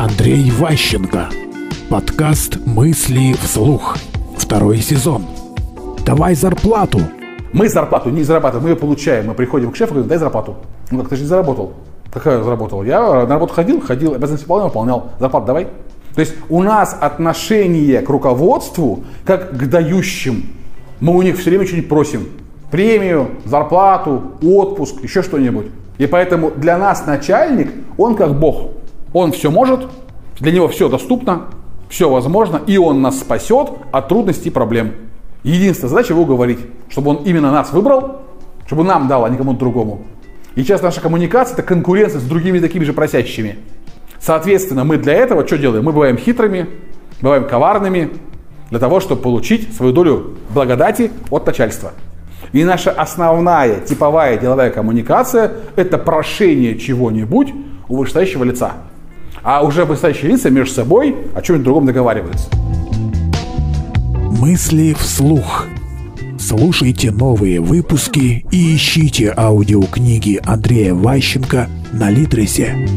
Андрей Ващенко. Подкаст «Мысли вслух». Второй сезон. Давай зарплату. Мы зарплату не зарабатываем, мы ее получаем. Мы приходим к шефу и говорим, дай зарплату. Ну как, ты же не заработал. Какая заработал? Я на работу ходил, ходил, обязанности выполнял, выполнял. Зарплату давай. То есть у нас отношение к руководству как к дающим. Мы у них все время что-нибудь просим. Премию, зарплату, отпуск, еще что-нибудь. И поэтому для нас начальник, он как Бог. Он все может, для него все доступно, все возможно, и он нас спасет от трудностей и проблем. Единственная задача его уговорить, чтобы он именно нас выбрал, чтобы нам дал, а не кому-то другому. И сейчас наша коммуникация – это конкуренция с другими такими же просящими. Соответственно, мы для этого что делаем? Мы бываем хитрыми, бываем коварными, для того, чтобы получить свою долю благодати от начальства. И наша основная типовая деловая коммуникация – это прошение чего-нибудь у вышестоящего лица. А уже вышестоящие лица между собой о чем-нибудь другом договариваются. Мысли вслух. Слушайте новые выпуски и ищите аудиокниги Андрея Ващенко на Литресе.